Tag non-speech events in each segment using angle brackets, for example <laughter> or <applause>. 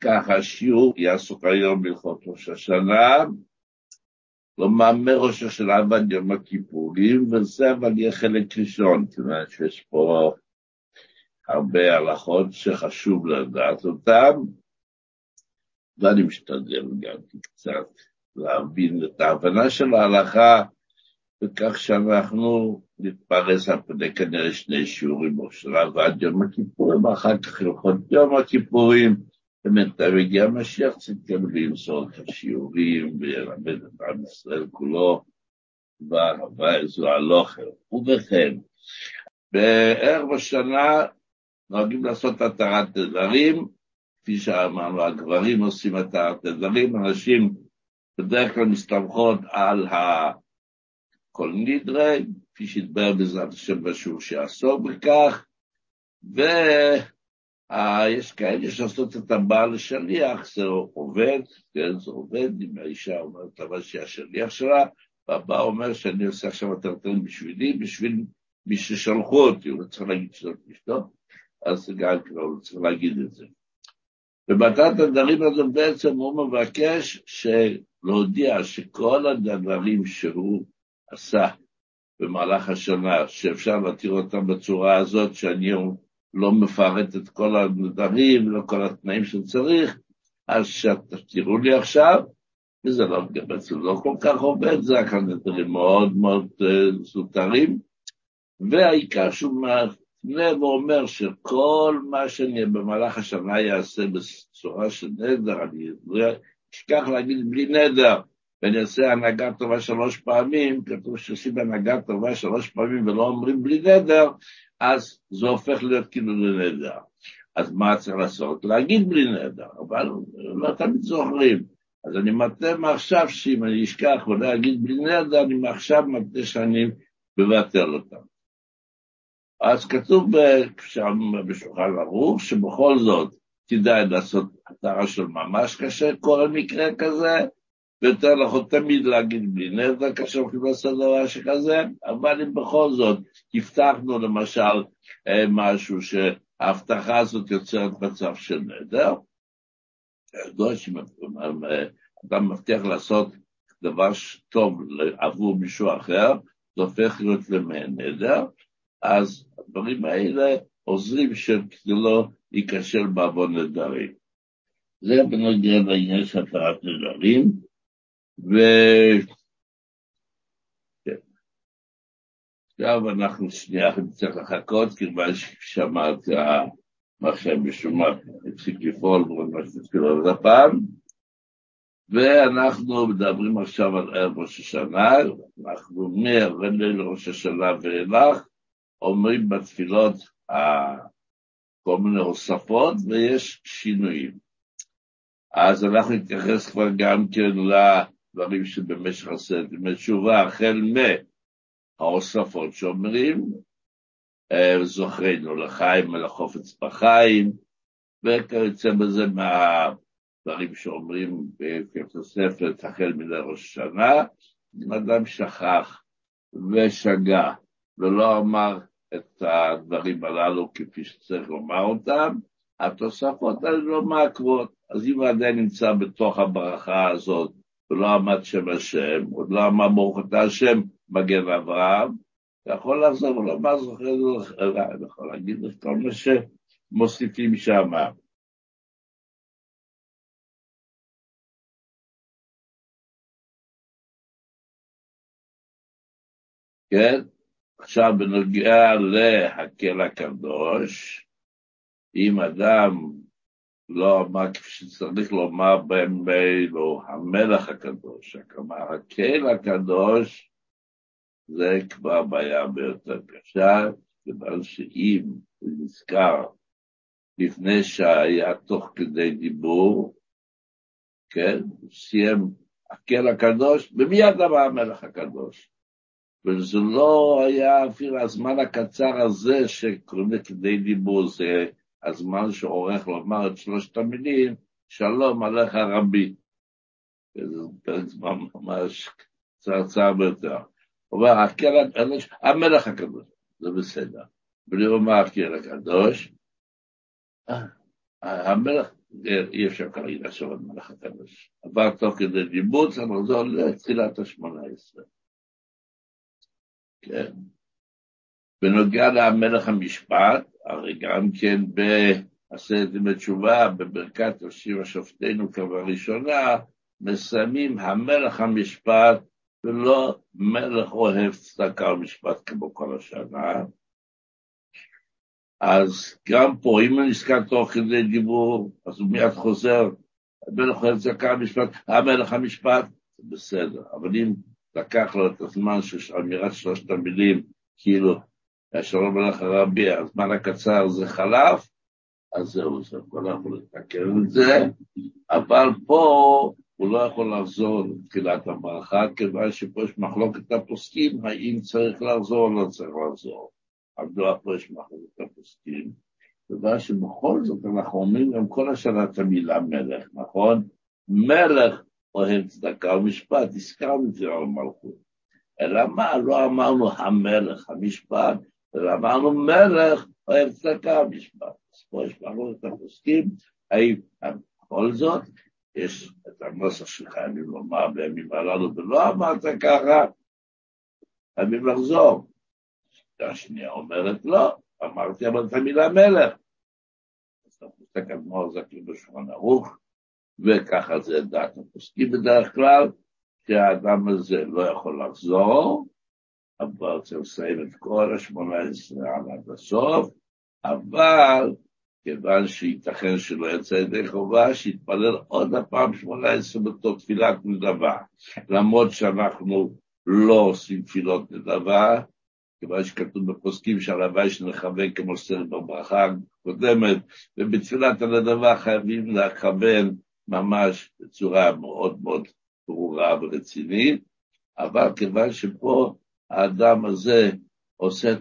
ככה השיעור יעסוק היום בהלכות ראש השנה, כלומר מראש השנה ועד יום הכיפורים, וזה אבל יהיה חלק ראשון, כיוון שיש פה הרבה הלכות שחשוב לדעת אותן, ואני משתדל גם קצת להבין את ההבנה של ההלכה, וכך שאנחנו נתפרס על פני כנראה שני שיעורים או שלב ועד יום הכיפורים, ואחר כך הלכות יום הכיפורים, ובינתיים הגיע המשיח צדקנו למסור את השיעורים וילמד את עם ישראל כולו בערבה זו הלוחם. ובכן, בערב השנה נוהגים לעשות התרת נדרים, כפי שאמרנו, הגברים עושים התרת נדרים, אנשים בדרך כלל מסתמכות על כל נדרי, כפי שהתברר בעזרת השם בשיעור שיעסוק בכך, ויש כאלה שעושות את הבעל לשליח, זה עובד, כן, זה עובד, אם האישה אומרת אבל שהיא השליח שלה, והבא אומר שאני עושה עכשיו את הרטן בשבילי, בשביל מי ששלחו אותי, הוא לא צריך להגיד שזאת אשתו, אז גם כבר הוא צריך להגיד את זה. ובתת הדברים הזה בעצם הוא מבקש להודיע שכל הדברים שהוא עשה במהלך השנה, שאפשר להתיר אותם בצורה הזאת, שאני לא מפרט את כל הדברים, לא כל התנאים שצריך, אז שתראו לי עכשיו, וזה לא, בעצם לא כל כך עובד, זה רק הנדרים מאוד מאוד uh, זוטרים, והעיקר שהוא מפנה ואומר שכל מה שאני במהלך השנה יעשה בצורה של נדר, אני אשכח להגיד בלי נדר, ואני אעשה הנהגה טובה שלוש פעמים, כתוב שעושים הנהגה טובה שלוש פעמים ולא אומרים בלי נדר, אז זה הופך להיות כאילו לנדר. אז מה צריך לעשות? להגיד בלי נדר, אבל לא תמיד זוכרים. אז אני מתנה מעכשיו שאם אני אשכח ולא אגיד בלי נדר, אני מעכשיו מתנה שאני מבטל אותם. אז כתוב שם בשולחן ערוך שבכל זאת כדאי לעשות התרה של ממש כאשר קורה מקרה כזה, ויותר נכון תמיד להגיד בלי נדר כאשר הולכים לעשות דבר שכזה, אבל אם בכל זאת הבטחנו למשל אה, משהו שההבטחה הזאת יוצרת מצב של נדר, ידוע שאם אדם מבטיח לעשות דבר טוב עבור מישהו אחר, זה הופך להיות למעין נדר, אז הדברים האלה עוזרים שכדי לא ייכשל בעוון נדרים. זה בנוגע לעניין של התרת נדרים. ו... כן. עכשיו אנחנו שנייה נצטרך לחכות, כיוון ששמעתי המחשב משום מה הפסיק לפעול, מה שתתחיל עוד הפעם, ואנחנו מדברים עכשיו על ערב ראש השנה, אנחנו מליל ראש השנה ואילך אומרים בתפילות כל מיני הוספות ויש שינויים. אז אנחנו נתייחס כבר גם כן דברים שבמשך הסרט עם התשובה, החל מההוספות שאומרים, אה, זוכרנו לחיים ולחופץ בחיים, וכיוצא בזה מהדברים שאומרים כתוספת החל מלראש השנה, אם אדם שכח ושגה ולא אמר את הדברים הללו כפי שצריך לומר אותם, התוספות האלה לא מעכבות. אז אם האדם נמצא בתוך הברכה הזאת ולא עמד שם השם, עוד לא אמר ברוך השם מגן אברהם, אתה יכול לחזור ולומר זוכר לך, אני יכול להגיד לך כל מה שמוסיפים שם. כן? עכשיו בנוגע להקל הקדוש, אם אדם לא אמר כפי שצריך לומר בימינו, המלך הקדוש, כלומר, הקהל הקדוש, זה כבר בעיה ביותר קשה, כיוון שאם הוא נזכר לפני שהיה תוך כדי דיבור, כן, הוא סיים הקהל הקדוש, ומיד אמר המלך הקדוש. וזה לא היה אפילו הזמן הקצר הזה שקוראים לכדי דיבור, זה הזמן שעורך לומר את שלושת המילים, שלום עליך רבי. זה פרק זמן ממש קצרצר ביותר. הוא אומר, המלך הקדוש, זה בסדר. בלי לומר הקהל הקדוש, המלך, אי אפשר כרגע לחשוב על מלאכת הקדוש. עבר תוך כדי אבל זו לתחילת השמונה עשרה. כן. בנוגע למלך המשפט, הרי גם כן בעשרת ימי תשובה, בברכת הושיבה שופטינו כבראשונה, מסיימים המלך המשפט ולא מלך אוהב צדקה ומשפט כמו כל השנה. אז גם פה, אם אני נזכר תוך כדי דיבור, אז הוא מיד חוזר, המלך אוהב צדקה ומשפט, המלך המשפט, בסדר. אבל אם לקח לו את הזמן של אמירת שלושת המילים, כאילו, השלום מלך הרבי, הזמן הקצר זה חלף, אז זהו, זה הכל יכול לתקן את זה, אבל פה הוא לא יכול לחזור לתחילת המערכה, כיוון שפה יש מחלוקת הפוסקים, האם צריך לחזור או לא צריך לחזור. מדוע פה יש מחלוקת הפוסקים? כיוון שבכל זאת אנחנו אומרים גם כל השנה את המילה מלך, נכון? מלך אוהב צדקה ומשפט, הזכרנו את זה על מלכות. אלא מה? לא אמרנו המלך, המשפט, אלא אמרנו מלך אוהב צדקה ומשפט. אז פה יש מחלוקת הפוסקים, האם בכל זאת יש את הנוסח שחייבים לומר בימים הללו, ולא אמרת ככה, חייבים לחזור. השנייה אומרת לא, אמרתי אבל את המילה מלך. אז אתה מסתכל כמו זקי בשולחן ערוך, וככה זה דעת הפוסקים בדרך כלל, שהאדם הזה לא יכול לחזור, אבל צריך לסיים את כל השמונה עשרה עד הסוף, אבל כיוון שייתכן שלא יצא ידי חובה, שיתפלל עוד הפעם שמונה עשרה בתור תפילת נדבה. למרות שאנחנו לא עושים תפילות נדבה, כיוון שכתוב בפוסקים שהלוואי שנכוון כמו סרט בברכה הקודמת, ובתפילת הנדבה חייבים לכוון ממש בצורה מאוד מאוד ברורה ורצינית, אבל כיוון שפה האדם הזה עושה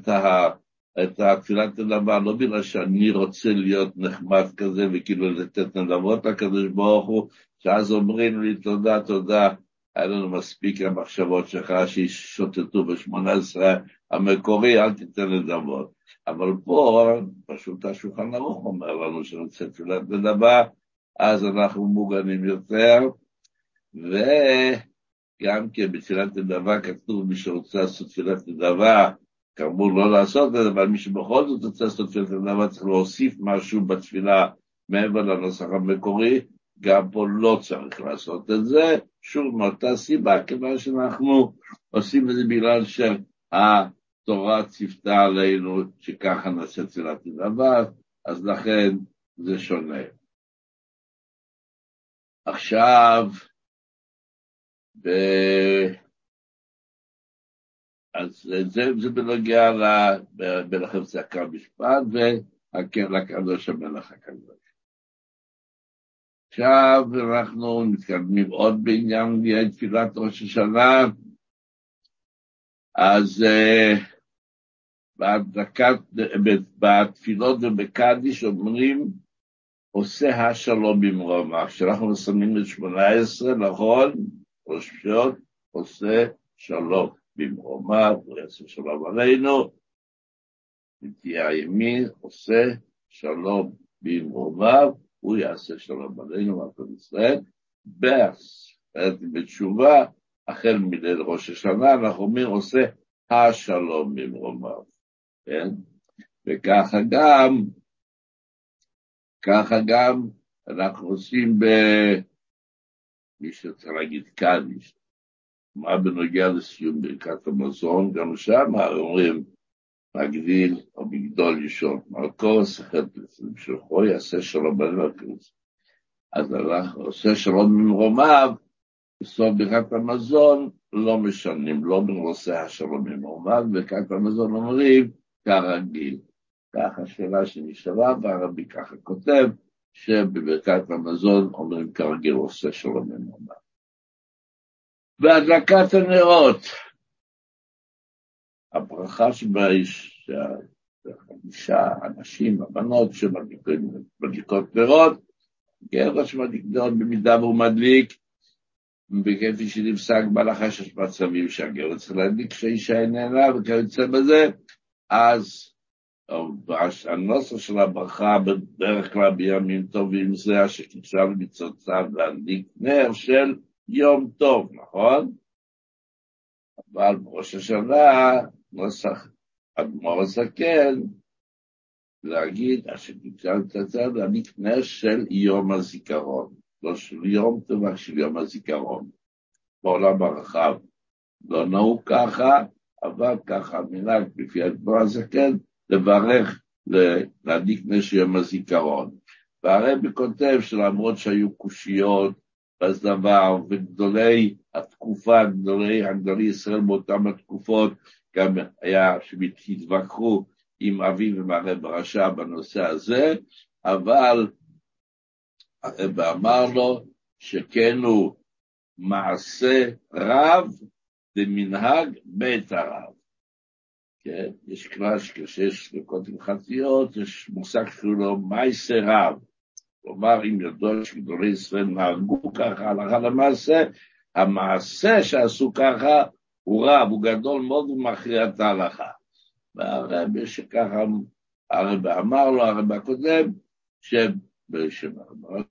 את התפילת נדבה, לא בגלל שאני רוצה להיות נחמד כזה וכאילו לתת נדבות לקדוש ברוך הוא, שאז אומרים לי תודה, תודה, היה לנו מספיק המחשבות שלך ששוטטו בשמונה עשרה המקורי, אל תיתן נדבות. אבל פה פשוט השולחן ערוך אומר לנו שנוצא תפילת נדבה, אז אנחנו מוגנים יותר, וגם כן בתפילת נדבה כתוב מי שרוצה לעשות תפילת נדבה, כאמור לא לעשות את זה, אבל מי שבכל זאת רוצה לעשות תפילת נדבה צריך להוסיף משהו בתפילה מעבר לנוסח המקורי, גם פה לא צריך לעשות את זה, שוב מאותה סיבה, כיוון שאנחנו עושים את זה בגלל שהתורה ציוותה עלינו שככה נעשה תפילת נדבה, אז לכן זה שונה. עכשיו, ב... אז זה, זה בנוגע למלאכת צעקה משפט ולקדוש המלך הקדוש. עכשיו אנחנו מתקדמים עוד בעניין תפילת ראש השנה, אז uh, בהדלקת, בתפילות ובקדיש אומרים עושה השלום במרומה. כשאנחנו מסיימים את שמונה עשרה, נכון, פשוט עושה שלום. במרומיו, יעשה שלום עלינו, נטייה הימין עושה שלום במרומיו, הוא יעשה שלום עלינו, מערכת ישראל, בתשובה, החל מליל ראש השנה, אנחנו אומרים עושה השלום במרומיו, כן? וככה גם, ככה גם אנחנו עושים ב... מי שצריך להגיד קדיש, מה בנוגע לסיום ברכת המזון, גם שם אומרים, מגדיל או מגדול ישון, מלכו שחט למשלחו יעשה שלום בנבקוס. אז אנחנו עושה שלום ממרומיו, בסוף ברכת המזון לא משנים, לא בנושא השלום ממרומיו, ברכת המזון אומרים כרגיל. ככה השאלה שנשאלה, והרבי ככה כותב, שבברכת המזון אומרים כרגיל עושה שלום ממרומיו. והדלקת הנרות. הברכה שבאיש, שהחמישה אנשים, הבנות שמדליקות נרות, גבר שמדליק נרות במידה והוא מדליק, וכפי שנפסק בהלכה שיש מצבים שהגבר צריך להדליק כשהאישה איננה וכיוצא בזה, אז הנוסח של הברכה בדרך כלל בימים טובים זה שקידשה למצוותיו להדליק נר של יום טוב, נכון? אבל בראש השנה נוסח אדמו"ר הזקן להגיד אשר קידשה למצוותיו להדליק נר של יום הזיכרון, לא של יום טוב, רק של יום הזיכרון. בעולם הרחב לא נהוג ככה, אבל ככה המנהג לפי אדמו"ר הזקן לברך, להדליק נש יום הזיכרון. והרבי כותב שלמרות שהיו קושיות בדבר, וגדולי התקופה, גדולי הגדולי ישראל באותם התקופות, גם היה שהתווכחו עם אבי ומראה ברשע בנושא הזה, אבל הרב אמר לו שכן הוא מעשה רב במנהג בית הרב. כן, יש כלל שכשיש דקות הלכתיות, יש מושג שקוראים לו מייסה רב. כלומר, אם ידוע שגדולי ישראל נהגו ככה הלכה למעשה, המעשה שעשו ככה הוא רב, הוא גדול מאוד ומכריע את ההלכה. והרבי שככה, הרבי אמר לו, הרבי הקודם,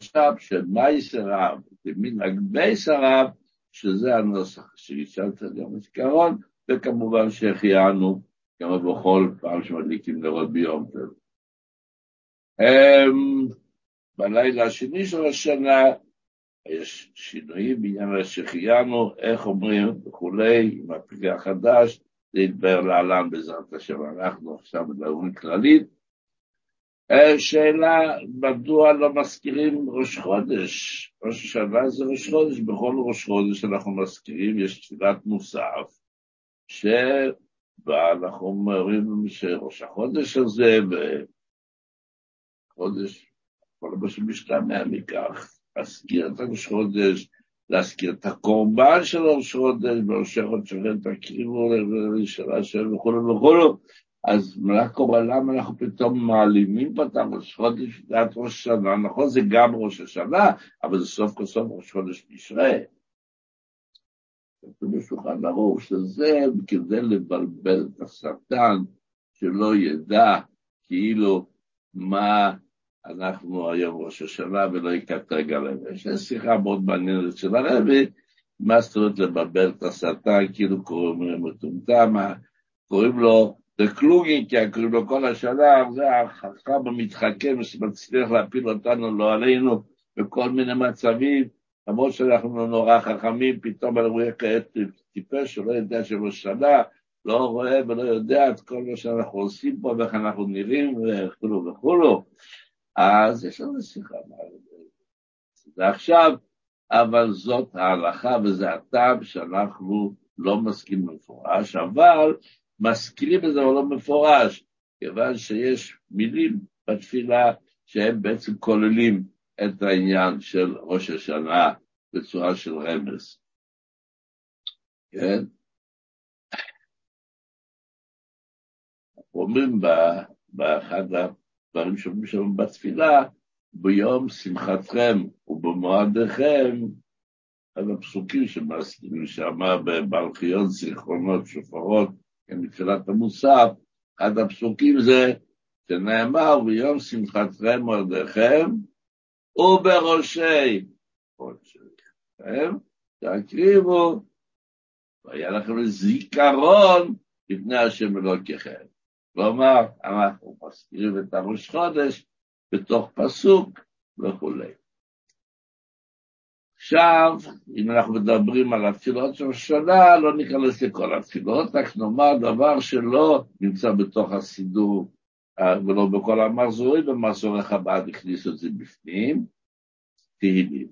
עכשיו, שמייסה רב, ומנהג בייס הרב, שזה הנוסח שהשאלת גם הזיכרון, וכמובן שהחיינו כמו בכל פעם שמדליקים נרות ביום טוב. אמ, בלילה השני של השנה יש שינויים בעניין השחיינו, איך אומרים וכולי, עם הפגיעה החדש, זה יתבהר להלן בעזרת השם. אנחנו עכשיו מדברים כללית. אה, שאלה, מדוע לא מזכירים ראש חודש? ראש השנה זה ראש חודש, בכל ראש חודש אנחנו מזכירים, יש תפילת מוסף, ש... ואנחנו אומרים שראש החודש הזה, וחודש, כל מה שמשתמע מכך, להזכיר את ראש חודש, להזכיר את הקורבן של ראש חודש, בראשי חודש שכן תקריבו של השם וכו' וכו', אז מה קורה, למה אנחנו פתאום מעלימים פה את הראש חודש, זה ראש השנה, נכון, זה גם ראש השנה, אבל זה סוף כל סוף ראש חודש תשרה. בשולחן ערוך שזה כדי לבלבל את השטן, שלא ידע כאילו מה אנחנו היום ראש השנה ולא יקטרג עליהם. יש שיחה מאוד מעניינת של הרבי, מה זאת אומרת לבלבל את השטן, כאילו קוראים לו מטומטם, קוראים לו דקלוגינקה, קוראים לו כל השנה, זה החכם המתחכם שמצליח להפיל אותנו, לא עלינו, בכל מיני מצבים. למרות שאנחנו נורא חכמים, פתאום אנחנו נהיה כעת טיפש שלא יודע שבו שנה, לא רואה ולא יודע את כל מה שאנחנו עושים פה ואיך אנחנו נראים וכולו וכולו. אז יש לנו שיחה זה עכשיו, אבל זאת ההלכה וזה הטעם שאנחנו לא מסכימים במפורש, אבל מזכירים את זה אבל לא מפורש, כיוון שיש מילים בתפילה שהם בעצם כוללים את העניין של ראש השנה בצורה של רמז. כן? אומרים באחד הדברים שאומרים שם בתפילה, ביום שמחתכם ובמועדיכם, אחד הפסוקים שם בארכיון זיכרונות שופרות, מתחילת המוסף, אחד הפסוקים זה שנאמר ביום שמחתכם מועדיכם ובראשי חודשיכם, תקריבו, והיה לכם זיכרון לפני השם אלוקיכם. כלומר, אנחנו מזכירים את הראש חודש בתוך פסוק וכולי. עכשיו, אם אנחנו מדברים על התפילות של השנה, לא ניכנס לכל התפילות, רק נאמר דבר שלא נמצא בתוך הסידור ולא בכל המחזורים, במחזורי חב"ד הכניסו את זה בפנים, תהילים.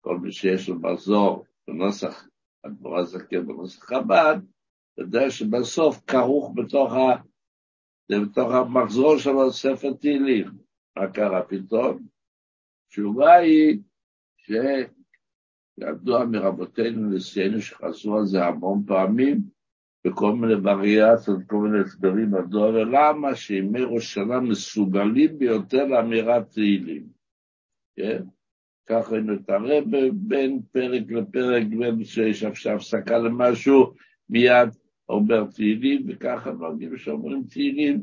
כל מי שיש לו מחזור בנוסח הגבורה זקן בנוסח חב"ד, יודע שבסוף כרוך בתוך, ה... בתוך המחזור שלו ספר תהילים. מה קרה פתאום? התשובה היא שידוע מרבותינו נשיאנו שחזרו על זה המון פעמים, בכל מיני וריאציות, כל מיני הסברים מדוע ולמה, שימי ראש שנה מסוגלים ביותר לאמירת תהילים. כן? ככה נתערב בין פרק לפרק, בין שיש עכשיו הפסקה למשהו, מיד אומר תהילים, וככה נוהגים שאומרים תהילים,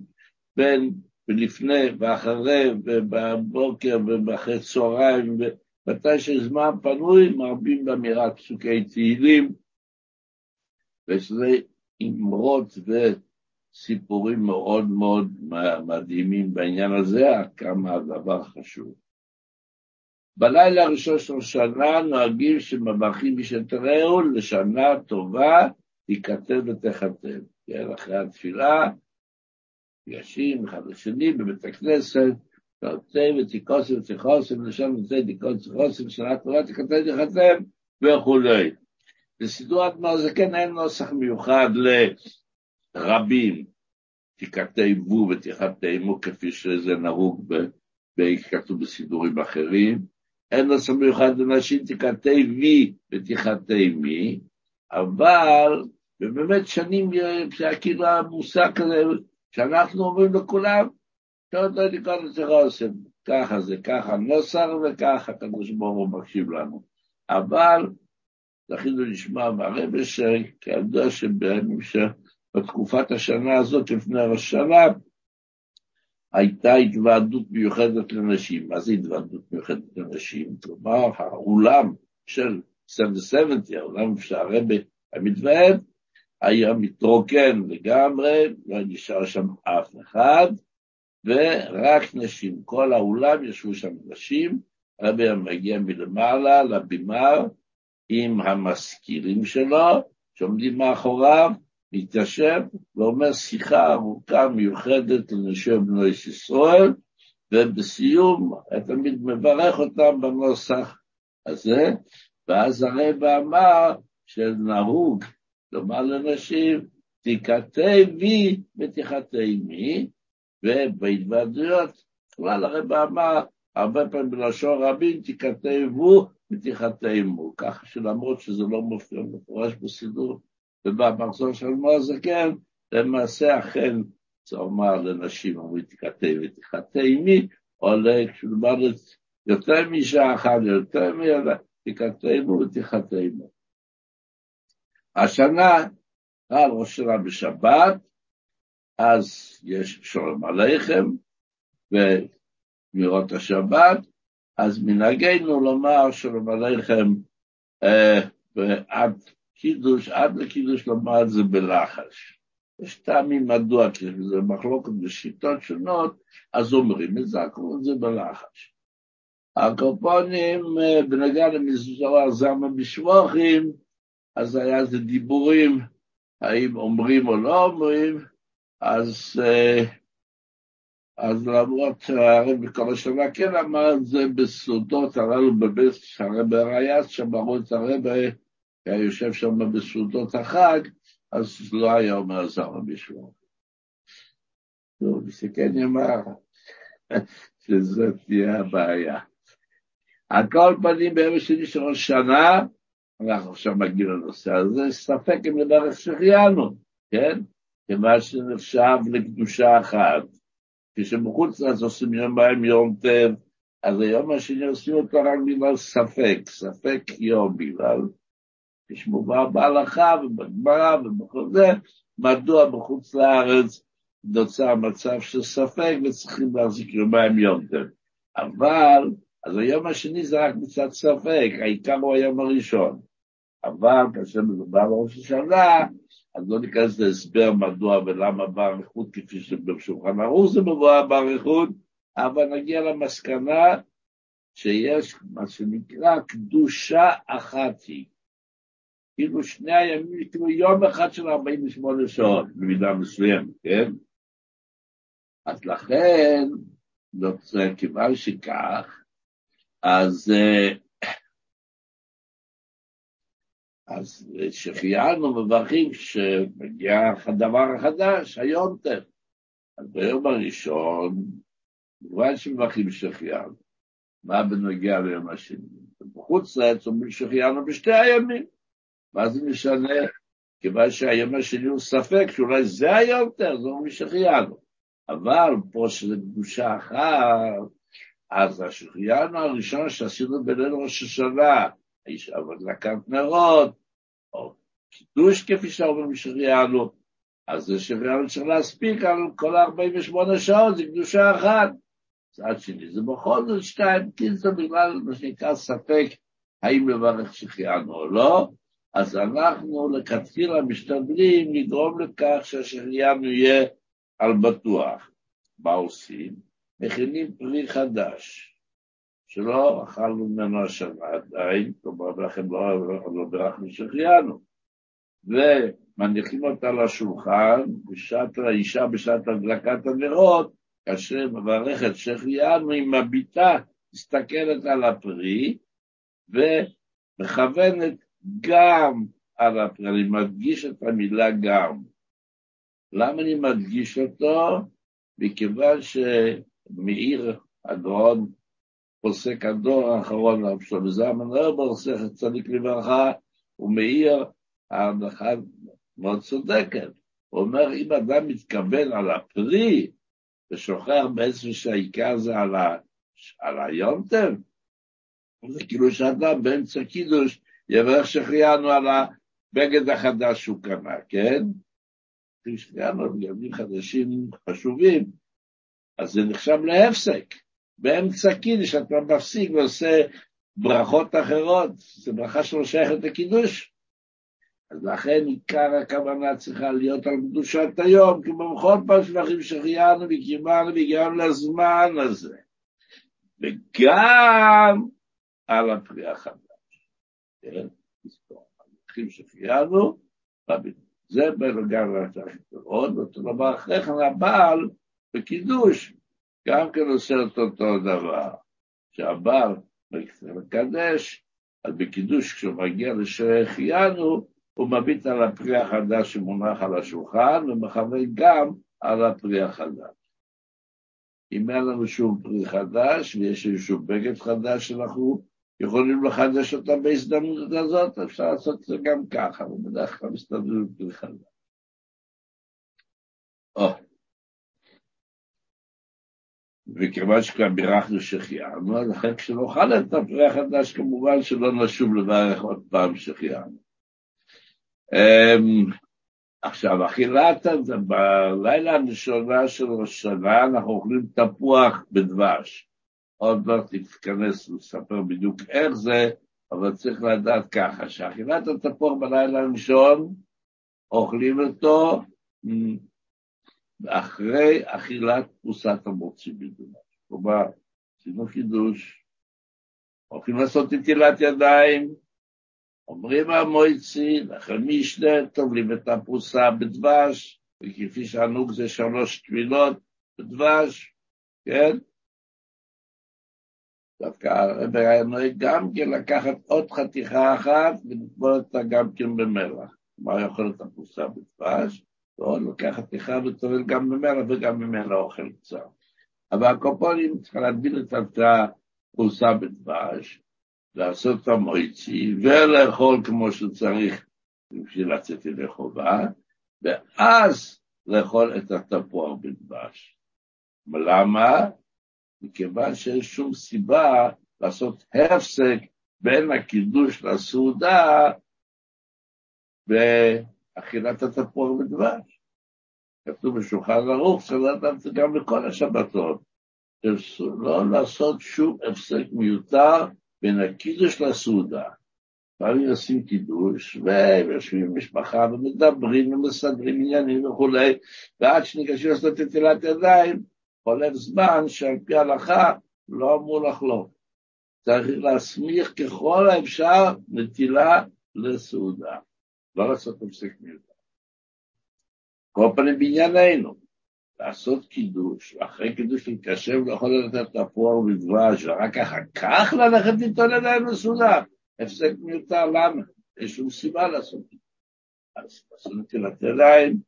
בין ולפני ואחרי ובבוקר ואחרי צהריים ומתי שיש זמן פנוי, מרבים באמירת פסוקי תהילים, ושזה אמרות וסיפורים מאוד מאוד מדהימים בעניין הזה, כמה הדבר חשוב. בלילה הראשון של השנה נוהגים שמברכים משתרעו לשנה טובה, תיכתב ותכתב. כן, אחרי התפילה, ניגשים אחד לשני בבית הכנסת, תרצה ותיכוסם, לשם ותצא תיקוסם ותיכוסם, שנה טובה תיכתב ותכתב וכולי. בסידור אדמר זה כן אין נוסח מיוחד לרבים, תיכתבו ותיכתבו כפי שזה נהוג כתוב בסידורים אחרים. אין נוסח מיוחד לנשים תיכתבי ותיכתבי, אבל ובאמת שנים זה כאילו המושג כזה, שאנחנו אומרים לכולם, שעוד לא לקרוא לזה רוסם, ככה זה, ככה נוסח וככה הקדוש ברוך הוא מקשיב לנו. אבל זכינו לשמוע מהרבה שכידוע שבימים שבתקופת השנה הזאת, לפני ראש השנה, הייתה התוועדות מיוחדת לנשים. מה זה התוועדות מיוחדת לנשים? כלומר, האולם של 770, העולם שהרבה המתוועד, היה מתרוקן לגמרי, לא נשאר שם אף אחד, ורק נשים. כל האולם ישבו שם נשים, הרבי היה מגיע מלמעלה לבימה עם המזכירים שלו, שעומדים מאחוריו, מתיישב ואומר שיחה ארוכה מיוחדת לנשי בני ישראל, ובסיום תמיד מברך אותם בנוסח הזה, ואז הרב אמר שנהוג לומר לנשים, תיכתבי ותיכתמי, ובהתוועדויות, כלל הרב אמר הרבה פעמים בלשון רבים, תיכתבו ותיכתמו, ככה שלמרות שזה לא מופיע מפורש בסידור ובמחזור של מור הזקן, למעשה אכן אומר לנשים, אומרים תיכתב ותיכתמי, או כשמדובר יותר מאישה אחת, יותר מילדה, תיכתמו ותיכתמו. השנה, על ראש השנה בשבת, אז יש שולם עליכם, ומירות השבת, אז מנהגנו לומר שלום עליכם אה, עד קידוש, עד לקידוש לומר את זה בלחש. יש טעמים מדוע, כי זה מחלוקת בשיטות שונות, אז אומרים את זה, קוראים את זה בלחש. הקופונים, אה, בנגע למזוהר זמה בשבוכים, אז היה איזה דיבורים, האם אומרים או לא אומרים, אז, אה, אז למרות שהרב בכל השנה כן אמר את זה בסודות הללו בבית הרב הרייס, שאמרו את הרב, היה יושב שם בסעודות החג, אז לא היה אומר זרע בשבילו. טוב, שכן יאמר <laughs> שזאת תהיה הבעיה. על כל פנים, ביום שני של ראש שנה, אנחנו עכשיו מגיעים לנושא הזה, ספק אם לברך שהחיינו, כן? כיוון שנחשב לקדושה אחת. כשבחוץ לארץ עושים יום בהם יום טב, אז היום השני עושים אותו רק בגלל ספק, ספק יום, בגלל כשמובא בהלכה ובגמרא ובכל זה, מדוע בחוץ לארץ נוצר מצב של ספק וצריכים להחזיק יומיים יום טב. אבל אז היום השני זה רק מצד ספק, העיקר הוא היום הראשון. אבל כאשר מדובר בראש השנה, אז לא ניכנס להסבר מדוע ולמה באריכות, כפי שבשולחן ערוך זה מבואר באריכות, אבל נגיע למסקנה שיש מה שנקרא קדושה אחת היא. כאילו שני הימים, כאילו יום אחד של 48 שעות, במידה מסוימת, כן? אז לכן, כיוון שכך, אז, אה, אז שהחיינו מברכים כשמגיע הדבר החדש, היום תן. אז ביום הראשון, כמובן שמברכים שהחיינו. מה בנוגע ליום השני? בחוץ לארץ אומרים שהחיינו בשתי הימים. מה זה משנה? כיוון שהיום השני הוא ספק, שאולי זה היום תן, זה אומרים שהחיינו. אבל פה שזה קדושה אחת, אז השחיינו הראשון שעשינו בליל ראש השנה, אבל הדלקת נרות, או קידוש כפי שאומרים שחיינו, אז זה שריון צריך להספיק על כל ה-48 שעות, זה קדושה אחת. מצד שני, זה בכל זאת שתיים, כי זה בגלל מה שנקרא ספק האם לברך שהחיינו או לא, אז אנחנו לכתחילה משתדלים לגרום לכך שהשחיינו יהיה על בטוח. מה עושים? מכינים פרי חדש, שלא אכלנו ממנו השנה עדיין, כלומר, לכן לא, לא בירכנו שהחיינו. ומניחים אותה לשולחן, בשעת האישה, בשעת הדלקת הנרות, כאשר מברכת שהחיינו, היא מביטה, מסתכלת על הפרי, ומכוונת גם על הפרי, אני מדגיש את המילה גם. למה אני מדגיש אותו? מכיוון שמאיר הגאון, פוסק הדור האחרון, רב שלמה זלמן רבר, זכר צדיק לברכה, הוא מאיר ההנחה מאוד צודקת. הוא אומר, אם אדם מתכוון על הפרי, ושוכח בעצם שהעיקר זה על, ה... על היונטם, זה כאילו שאדם באמצע קידוש יברך שהחיינו על הבגד החדש שהוא קנה, כן? שהחיינו בגדים חדשים חשובים, אז זה נחשב להפסק. באמצע קידוש אתה מפסיק ועושה ברכות אחרות, זו ברכה שלא שייכת לקידוש. אז לכן עיקר הכוונה צריכה להיות על קדושת היום, כי בכל פעם שבחים שהחיינו וקיבלנו והגיענו לזמן הזה. וגם על הפרי החדש. כן? המלכים שחיינו, זה בנוגע לתחתון, ואותו דבר אחרי כן הבעל בקידוש, גם כן עושה את אותו דבר, שהבעל מקדש, אז בקידוש כשהוא מגיע לשחיינו, הוא מביט על הפרי החדש שמונח על השולחן ומכוון גם על הפרי החדש. אם אין לנו שום פרי חדש ויש איזשהו בגד חדש שאנחנו יכולים לחדש אותה בהזדמנות הזאת, אפשר לעשות את זה גם ככה, אבל בדרך כלל מסתדרים פרי חדש. וכיוון שכבר בירכנו שהחיינו, אז לכן כשנאכל את הפרי החדש, כמובן שלא נשוב לברך עוד פעם שהחיינו. אמ, עכשיו, אכילת, בלילה הראשונה של השנה אנחנו אוכלים תפוח בדבש. עוד לא תתכנס לספר בדיוק איך זה, אבל צריך לדעת ככה, שאכילת התפוח בלילה הראשון, אוכלים אותו אחרי אכילת פרוסת המוציא בדבש. כלומר, עשינו חידוש, הולכים לעשות נטילת ידיים, אומרים המויצי, לכן משנה, טובלים את הפרוסה בדבש, וכפי שענוג זה שלוש טבילות בדבש, כן? דווקא הרב היה נוהג גם כן לקחת עוד חתיכה אחת ולטבול אותה גם כן במלח. כלומר, יכול את הפרוסה בדבש, ועוד לוקח חתיכה וטובל גם במלח וגם ממנה אוכל קצר. אבל הקופונים צריכה להדביל את הפרוסה בדבש, לעשות את המויצי ולאכול כמו שצריך בשביל לצאת ידי חובה, ואז לאכול את התפוח בדבש. למה? מכיוון שאין שום סיבה לעשות הפסק בין הקידוש לסעודה באכילת התפוח בדבש. כתוב בשולחן ערוך, לדעת את זה גם לכל השבתות. לא לעשות שום הפסק מיותר בין הקידוש לסעודה. פעמים עושים קידוש, והם יושבים עם משפחה ומדברים ומסדרים עניינים וכולי, ועד שניגשים לעשות את נטילת ידיים, חולף זמן שעל פי ההלכה לא אמור לחלוף. צריך להסמיך ככל האפשר נטילה לסעודה, לא לעשות הפסק מיותר. כל פנים בענייננו, לעשות קידוש, ואחרי קידוש להתקשר ולאכול את התפוח ודבש, ורק אחר כך ללכת לטעון ידיים לסעודה. הפסק מיותר, למה? יש שום סיבה לעשות את זה. אז עשו נטילת ידיים,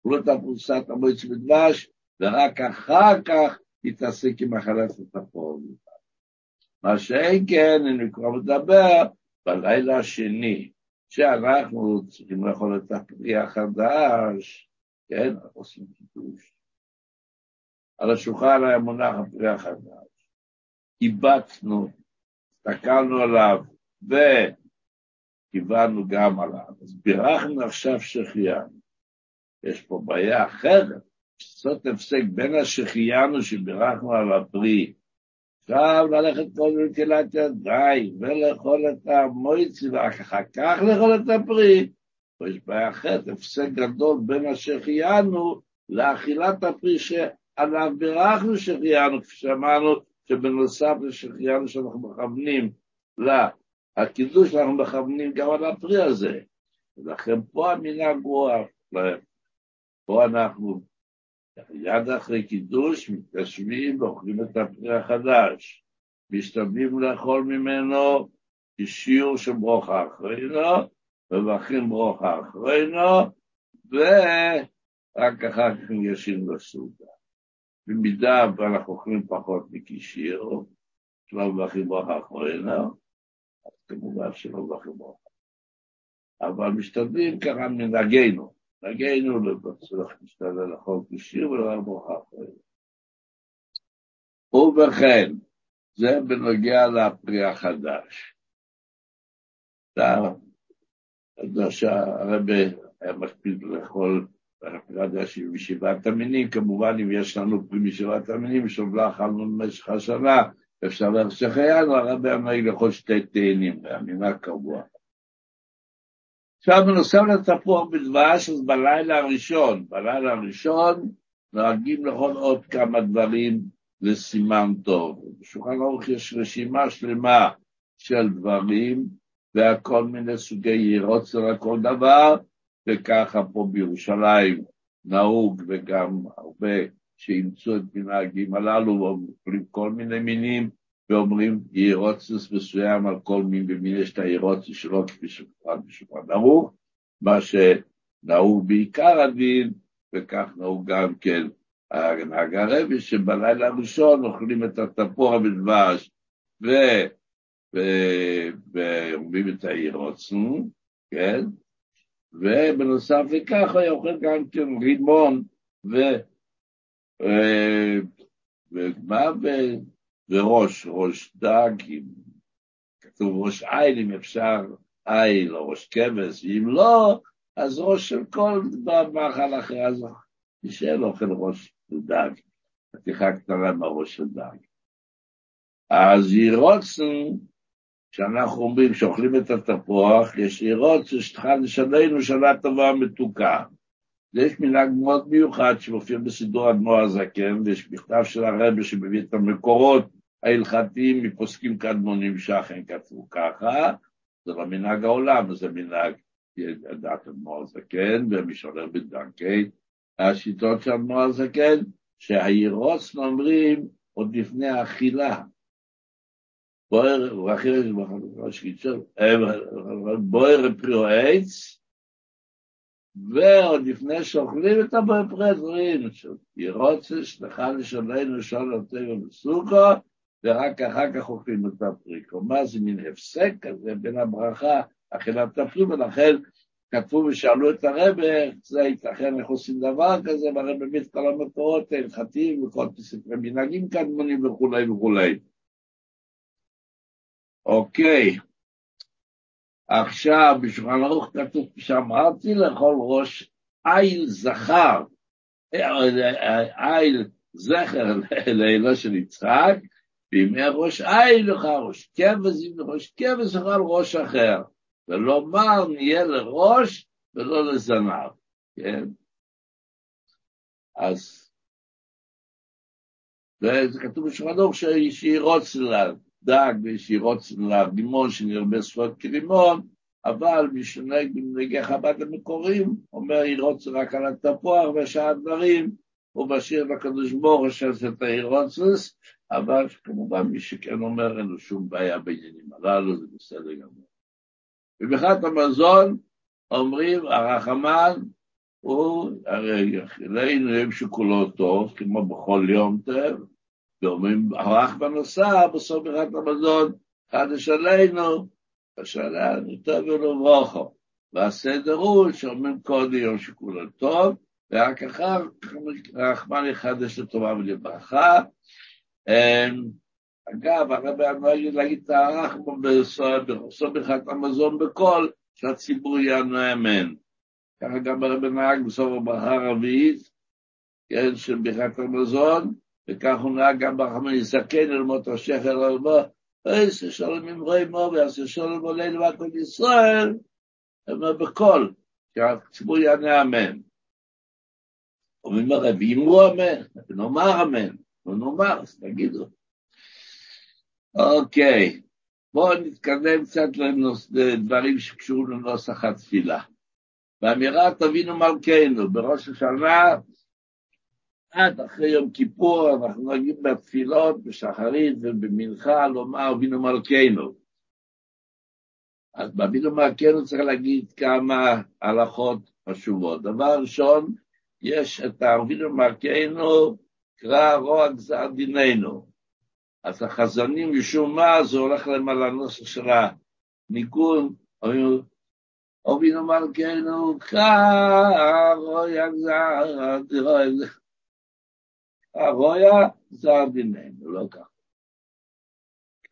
אכלו את הפרוסת המועץ בדבש, ורק אחר כך תתעסק עם מחלת התפוח מה שאין כן, אני כבר מדבר בלילה השני, שאנחנו צריכים לאכול את הפרי החדש, כן, עושים קידוש. על השולחן היה מונח הפרי החדש. איבצנו, הסתכלנו עליו וכיוונו גם עליו. אז בירכנו עכשיו שהחיינו. יש פה בעיה אחרת, לעשות הפסק בין השחיינו שבירכנו על הפרי, עכשיו ללכת כל נטילת ידיים ולאכול את המויצי ואחר כך לאכול את הפרי, ויש בעיה אחרת, הפסק גדול בין השחיינו לאכילת הפרי שעליו בירכנו שחיינו, כפי שאמרנו שבנוסף לשחיינו שאנחנו מכוונים לקידוש, אנחנו מכוונים גם על הפרי הזה. ולכן פה המנהג הוא, פה אנחנו יד אחרי קידוש מתגשמים ואוכלים את הפרי החדש, משתדלים לאכול ממנו כשיעור של ברוכה אחרינו, מברכים ברוכה אחרינו, ורק אחר כך ניגשים לסעודה. במידה ואנחנו אוכלים פחות מכשיר, שלא מברכים ברוכה אחרינו, אז כמובן שלא מברכים ברוכה. אבל משתדלים ככה מנהגנו, נגענו לבצלח משתדל לחוק ולא ברכה אחרת. ובכן, זה בנוגע לפרי החדש. שהרבה היה מקפיד לאכול פרי חדש עם ישיבת המינים, כמובן אם יש לנו פרי משבעת המינים שלא אכלנו במשך השנה, אפשר להמשך הינו, הרבה אמר לאכול שתי תאנים, והמינה קבוע. עכשיו בנוסף לתפוח בדבש, אז בלילה הראשון, בלילה הראשון נוהגים לאכול עוד כמה דברים לסימן טוב. בשולחן ערוך יש רשימה שלמה של דברים וכל מיני סוגי יראות על כל דבר, וככה פה בירושלים נהוג וגם הרבה שאימצו את מנהגים הללו ואוכלים כל מיני מינים ואומרים ירוצס מסוים על כל מין ומין יש את הירוצס שלו כפי שפרט בשולחן ערוך, מה שנהוג בעיקר הדין, וכך נהוג גם כן הנהג הרבי, שבלילה הראשון אוכלים את התפוח בדבש ואומרים את הירוצנו, כן? ובנוסף לכך הוא אוכל גם כן רימון ו... וראש, ראש דג, כתוב ראש עיל אם אפשר עיל או ראש כבש, ואם לא, אז ראש של כל מאכל אחר, אז נשאר אוכל ראש דג, חתיכה קטנה מהראש של דג. אז ירוצן, כשאנחנו אומרים שאוכלים את התפוח, יש ירוצן שתוכל לשלנו שנה טובה מתוקה. יש מנהג מאוד מיוחד שמופיע בסידור אדמו הזקן, ויש מכתב של הרבי שמביא את המקורות ההלכתיים מפוסקים קדמונים שאכן כתבו ככה, זה לא מנהג העולם, זה מנהג דת אדמו הזקן, ומי שהולך בדרכי השיטות של אדמו הזקן, שהירוץ אומרים עוד לפני האכילה. בוער, בוער פריו עץ, ועוד לפני שאוכלים את הבפרד, רואים, ירוצה שלך לשלנו שול אותנו בסוכו, ורק אחר כך אוכלים את הפרי. כלומר, זה מין הפסק כזה בין הברכה, אכילת הפרי, ולכן כתבו ושאלו את הרבה, זה ייתכן איך עושים דבר כזה, והרבה מביא את כל המקורות ההלכתיים וכל ספרי מנהגים קדמונים וכולי וכולי. אוקיי. עכשיו, בשולחן ערוך כתוב, שאמרתי לכל ראש איל זכר, איל זכר לאלו של יצחק, בימי ראש איל לך ראש כבש, אם ראש כבש לך ראש אחר, ולומר נהיה לראש ולא לזנב, כן? אז, וזה כתוב בשולחן ערוך שירוץ לה. דג וישירות לרימון שנרבה שפות כרימון, אבל מי שנהג במנהגי חב"ד המקוריים, אומר ירוץ רק על התפוח ושאר הדברים, הוא משאיר לקדוש ברוך הוא שעושה את הירוצס, אבל כמובן מי שכן אומר אין לו שום בעיה בעניינים הללו, זה בסדר גמור. ובחת המזון אומרים הרחמן הוא, הרי אכילנו יום שכולו טוב, כמו בכל יום טוב, ואומרים, ערך בנוסף, בסוף ברכת המזון, חדש עלינו, ושאלנו טוב ולברוכו. והסדר הוא שאומרים כל יום שכולו טוב, ורק אחר רחמן יחדש לטובה ולברכה. אגב, הרבי אמר להגיד את הרחמן בסוף ברכת המזון בקול, שהציבור יענו אמן. ככה גם הרב נהג בסוף הברכה הרביעית, כן, של ברכת המזון, וכך הוא נהג גם ברחמן מות השך אל רבו, ויעשה שלום עם רואי מו ויעשה שלום עלינו והכל ישראל, בקול, שהציבור יענה אמן. אומרים הרב, אמרו אמן, נאמר אמן, נאמר, אז תגידו. אוקיי, בואו נתקדם קצת לדברים שקשורים לנוסח התפילה. באמירת אבינו מלכנו בראש השנה, עד אחרי יום כיפור אנחנו נגיד בתפילות, בשחרית ובמנחה לומר אבינו מלכנו. אז באבינו מלכנו צריך להגיד כמה הלכות חשובות. דבר ראשון, יש את אבינו מלכנו, קרא רוע גזר דיננו. אז החזונים משום מה זה הולך להם על הנוסח של הניגון, אבינו מלכנו קרא רוע גזר דיננו. הרויה גזר דיננו, לא ככה.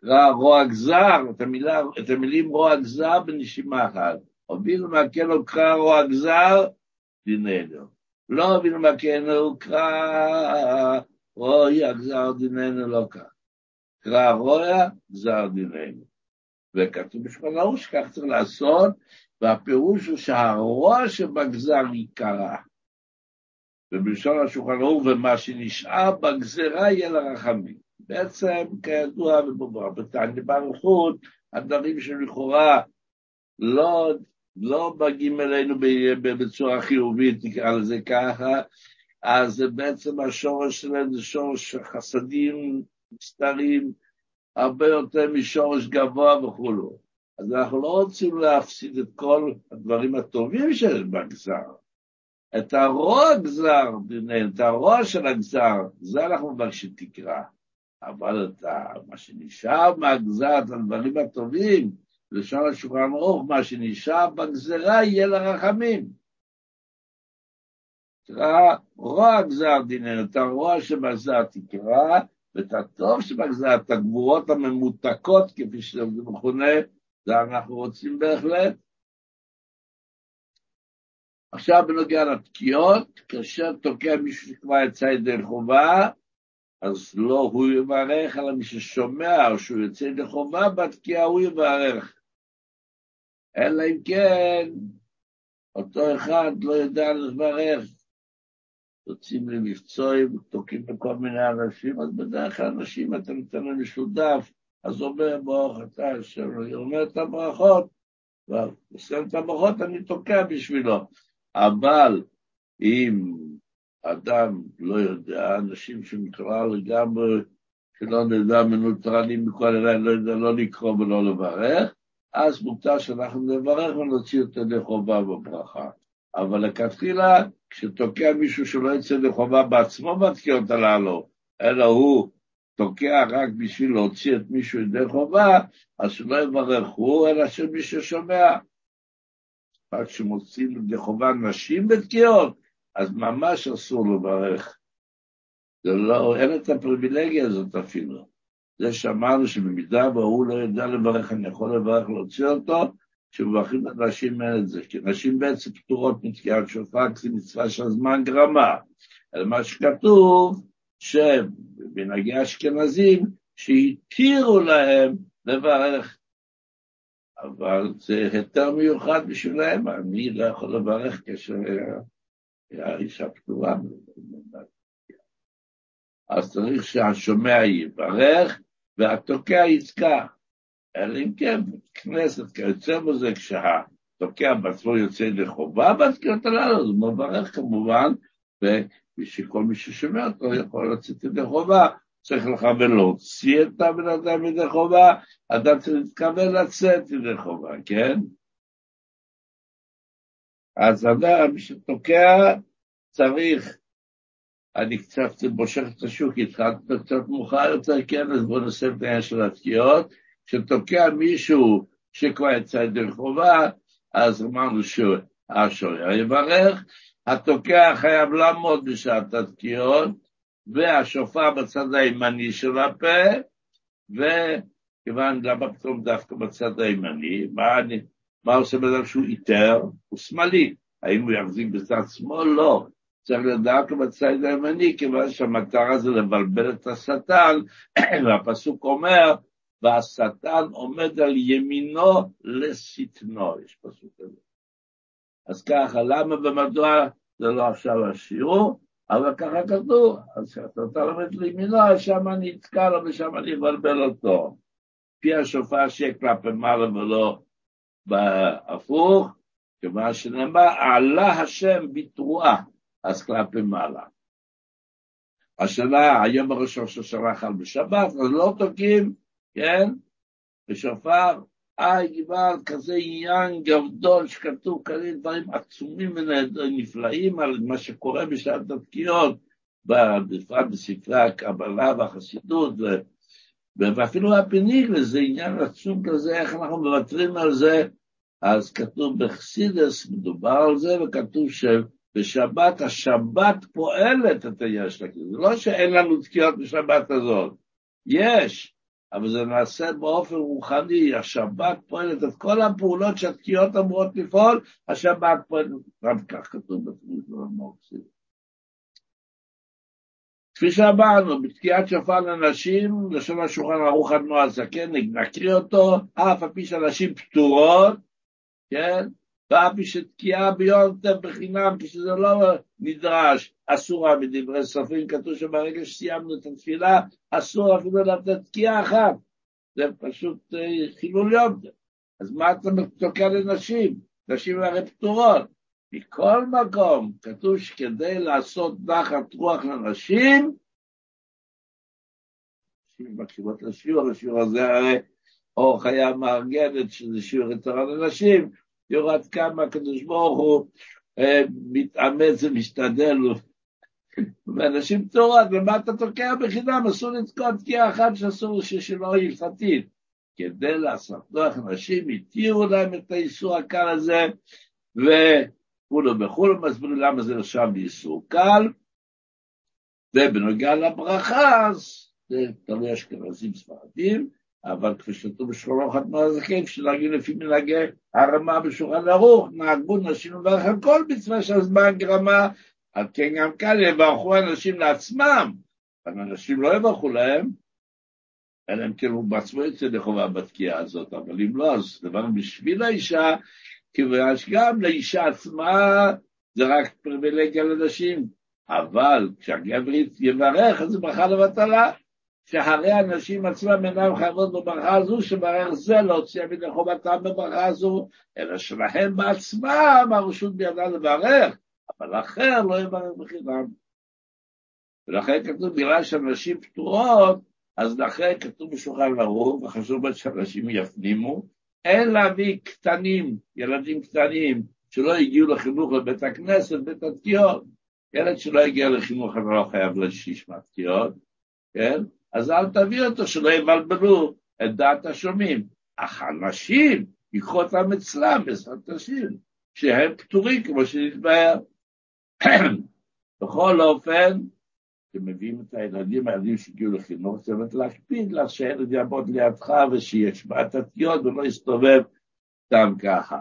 קרא רוע גזר, את, המילה, את המילים רוע גזר בנשימה אחת. אבינו מלכנו קרא רוע גזר דיננו. לא אבינו מלכנו קרא רויה גזר דיננו, לא ככה. קרא רויה גזר דיננו. וכתוב בשולחן ערוך שכך צריך לעשות, והפירוש הוא שהרוע שבגזר ייקרא. ובלשון השולחן ערוך, ומה שנשאר בגזרה יהיה לרחמים. בעצם, כידוע, בתניא באריכות, הדברים שלכאורה לא, לא מגיעים אלינו בצורה חיובית, נקרא לזה ככה, אז בעצם השורש שלהם זה שורש חסדים מסתרים הרבה יותר משורש גבוה וכולו. אז אנחנו לא רוצים להפסיד את כל הדברים הטובים שיש בגזר. את הרוע גזר, את הרוע של הגזר, זה אנחנו מבקשים תקרא. אבל את מה שנשאר מהגזר, את הדברים הטובים, לשון השולחן ערוך, מה שנשאר בגזרה יהיה לרחמים. תקרא רוע גזר דיננו, את הרוע שבגזר תקרא, ואת הטוב שבגזר, את הגבורות הממותקות, כפי שזה מכונה, זה אנחנו רוצים בהחלט. עכשיו בנוגע לתקיעות, כאשר תוקע מישהו שכבר יצא ידי חובה, אז לא הוא יברך, אלא מי ששומע שהוא יוצא ידי חובה, בתקיעה הוא יברך. אלא אם כן, אותו אחד לא יודע לברך. יוצאים למבצועים, תוקעים בכל מיני אנשים, אז בדרך כלל אנשים, אתה נותן להם משודף, אז אומר ברוך אתה אשר אומר את הברכות, ומסיים את הברכות, אני תוקע בשבילו. אבל אם אדם לא יודע, אנשים שמקרא לגמרי, שלא נדע מנוטרלים מכל אלה, לא יודע לא לקרוא ולא לברך, אז מותר שאנחנו נברך ונוציא אותו לחובה בברכה. אבל לכתחילה, כשתוקע מישהו שלא יצא לחובה בעצמו בתקיעות הללו, אלא הוא תוקע רק בשביל להוציא את מישהו ידי חובה, אז שלא יברך הוא, אלא שמי ששומע. רק כשמוצאים ידי חובה נשים בתקיעות, אז ממש אסור לברך. זה לא, אין את הפריבילגיה הזאת אפילו. זה שאמרנו שבמידה והוא לא יודע לברך, אני יכול לברך להוציא אותו, כשמברכים את נשים אין את זה, כי נשים בעצם פטורות מתקיעת שופר, כי מצווה של זמן גרמה. אלא מה שכתוב, שבמנהגי אשכנזים, שהתירו להם לברך. אבל זה היתר מיוחד בשבילם, אני לא יכול לברך כאשר האישה פטורה. אז צריך שהשומע יברך והתוקע יתקע. אלא אם כן, כנסת כיוצא בזה, כשהתוקע בעצמו יוצא לחובה בתקיעות הללו, אז הוא מברך כמובן, ושכל מי ששומע אותו יכול לצאת ידי חובה, צריך לכוון להוציא את הבן אדם ידי חובה, אדם צריך להתכוון לצאת ידי חובה, כן? אז אדם שתוקע צריך, אני קצת מושך את השוק, התחלתי קצת מאוחר יותר, כן, אז בואו נעשה את העניין של התקיעות, כשתוקע מישהו שכבר יצא ידי חובה, אז אמרנו שהשוער יברך, התוקע חייב לעמוד בשעת התקיעות, והשופר בצד הימני של הפה, וכיוון למה פתאום דווקא בצד הימני, מה, אני, מה עושה אדם שהוא איתר? הוא שמאלי, האם הוא יחזיק בצד שמאל? לא. צריך לדעת לו בצד הימני, כיוון שהמטרה זה לבלבל את השטן, <coughs> והפסוק אומר, והשטן עומד על ימינו לשטנו, יש פסוק כזה. אז ככה, למה ומדוע זה לא עכשיו השיעור, אבל ככה כתוב, אז כשאתה לומד לימינו, שם אני אתקע לו ושם אני אבלבל אותו. פי השופר שיהיה כלפי מעלה ולא בהפוך, כיוון שנאמר, עלה השם בתרועה, אז כלפי מעלה. השנה, היום הראשון ששלח על בשבת, אז לא תוקעים, כן? בשופר, אה, גבעת, כזה עניין גדול שכתוב כאלה דברים עצומים ונפלאים על מה שקורה בשעת התקיעות, בפרט בספרי הקבלה והחסידות. ואפילו הפיניגלה זה עניין עצום כזה, איך אנחנו מוותרים על זה, אז כתוב בחסידס, מדובר על זה, וכתוב שבשבת, השבת פועלת את היש לכיס, זה לא שאין לנו תקיעות בשבת הזאת, יש, אבל זה נעשה באופן רוחני, השבת פועלת את כל הפעולות שהתקיעות אמורות לפעול, השבת פועלת, גם כך כתוב בתמיד במוקסים. כפי שאמרנו, בתקיעת שופר לנשים, לשון השולחן ערוך אדמו הזקן, נקריא אותו, אף על פי שאנשים פטורות, כן? ואף שתקיעה ביום טב בחינם, כשזה לא נדרש, אסורה מדברי סופרים, כתוב שברגע שסיימנו את התפילה, אסור אפילו לתת תקיעה אחת. זה פשוט אה, חילול יום. אז מה אתה תוקע לנשים? נשים הרי פטורות. מכל מקום, כתוב שכדי לעשות נחת רוח לנשים, נשים מקשיבות לשיעור, השיעור הזה הרי אור חיה מארגנת, שזה שיעור יתרה לנשים, יורד כמה הקדוש ברוך הוא אה, מתאמץ ומשתדל, ואנשים פטורות, ומה אתה תוקע בחינם? אסור לתקוע תקיעה אחת שאסור שלא הלכתית. כדי נוח אנשים, התירו להם את האיסור הקל הזה, וכולו וכולו מסבירים למה זה נחשב באיסור קל, ובנוגע לברכה, אז זה תלוי אשכנזים ספרדים, אבל כפי שכתוב בשולחן חתמה הזקן, כשנהגים לפי מנהגי הרמה בשולחן ערוך, נהגו נשים לברך על כל מצווה שהזמן גרמה, על כן גם כאן יברכו אנשים לעצמם, אבל אנשים לא יברכו להם, אלא אם כן הוא בעצמו יצא לחובה בתקיעה הזאת, אבל אם לא, אז דבר בשביל האישה, כיוון שגם לאישה עצמה זה רק פריבילגיה לנשים, אבל כשהגבר יברך, אז זה ברכה לבטלה. שהרי הנשים עצמם אינם חייבות בברכה הזו, שברך זה להוציא ידי חובתם בברכה הזו, אלא שלהם בעצמם הרשות בידה לברך, אבל אחר לא יברך בחינם. ולכן כתוב, בגלל שאנשים פטורות, אז לכן כתוב בשולחן ערוך, וחשוב מאוד שאנשים יפנימו, אין להביא קטנים, ילדים קטנים, שלא הגיעו לחינוך לבית הכנסת, בית התקיעות. ילד שלא הגיע לחינוך, אבל לא חייב לשמוע תקיעות, כן? אז אל תביא אותו, שלא יבלבלו את דעת השומעים. אך אנשים, ייקחו אותם אצלם בעזרת השם, שהם פטורים כמו שנתבהר. <clears throat> בכל אופן, כשמביאים את הילדים, הילדים שהגיעו לחינוך, צריך להקפיד לה שהילד יעבוד לידך ושישמע את התיות ולא יסתובב סתם ככה.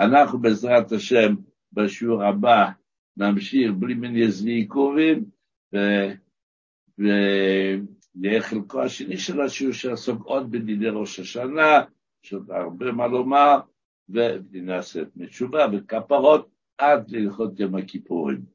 אנחנו בעזרת השם בשיעור הבא נמשיך בלי מיני עיכובים, יהיה חלקו השני של השיעור שעסוק עוד בדיני ראש השנה, יש עוד הרבה מה לומר, ונעשית מתשובה וכפרות עד להלכות יום הכיפורים.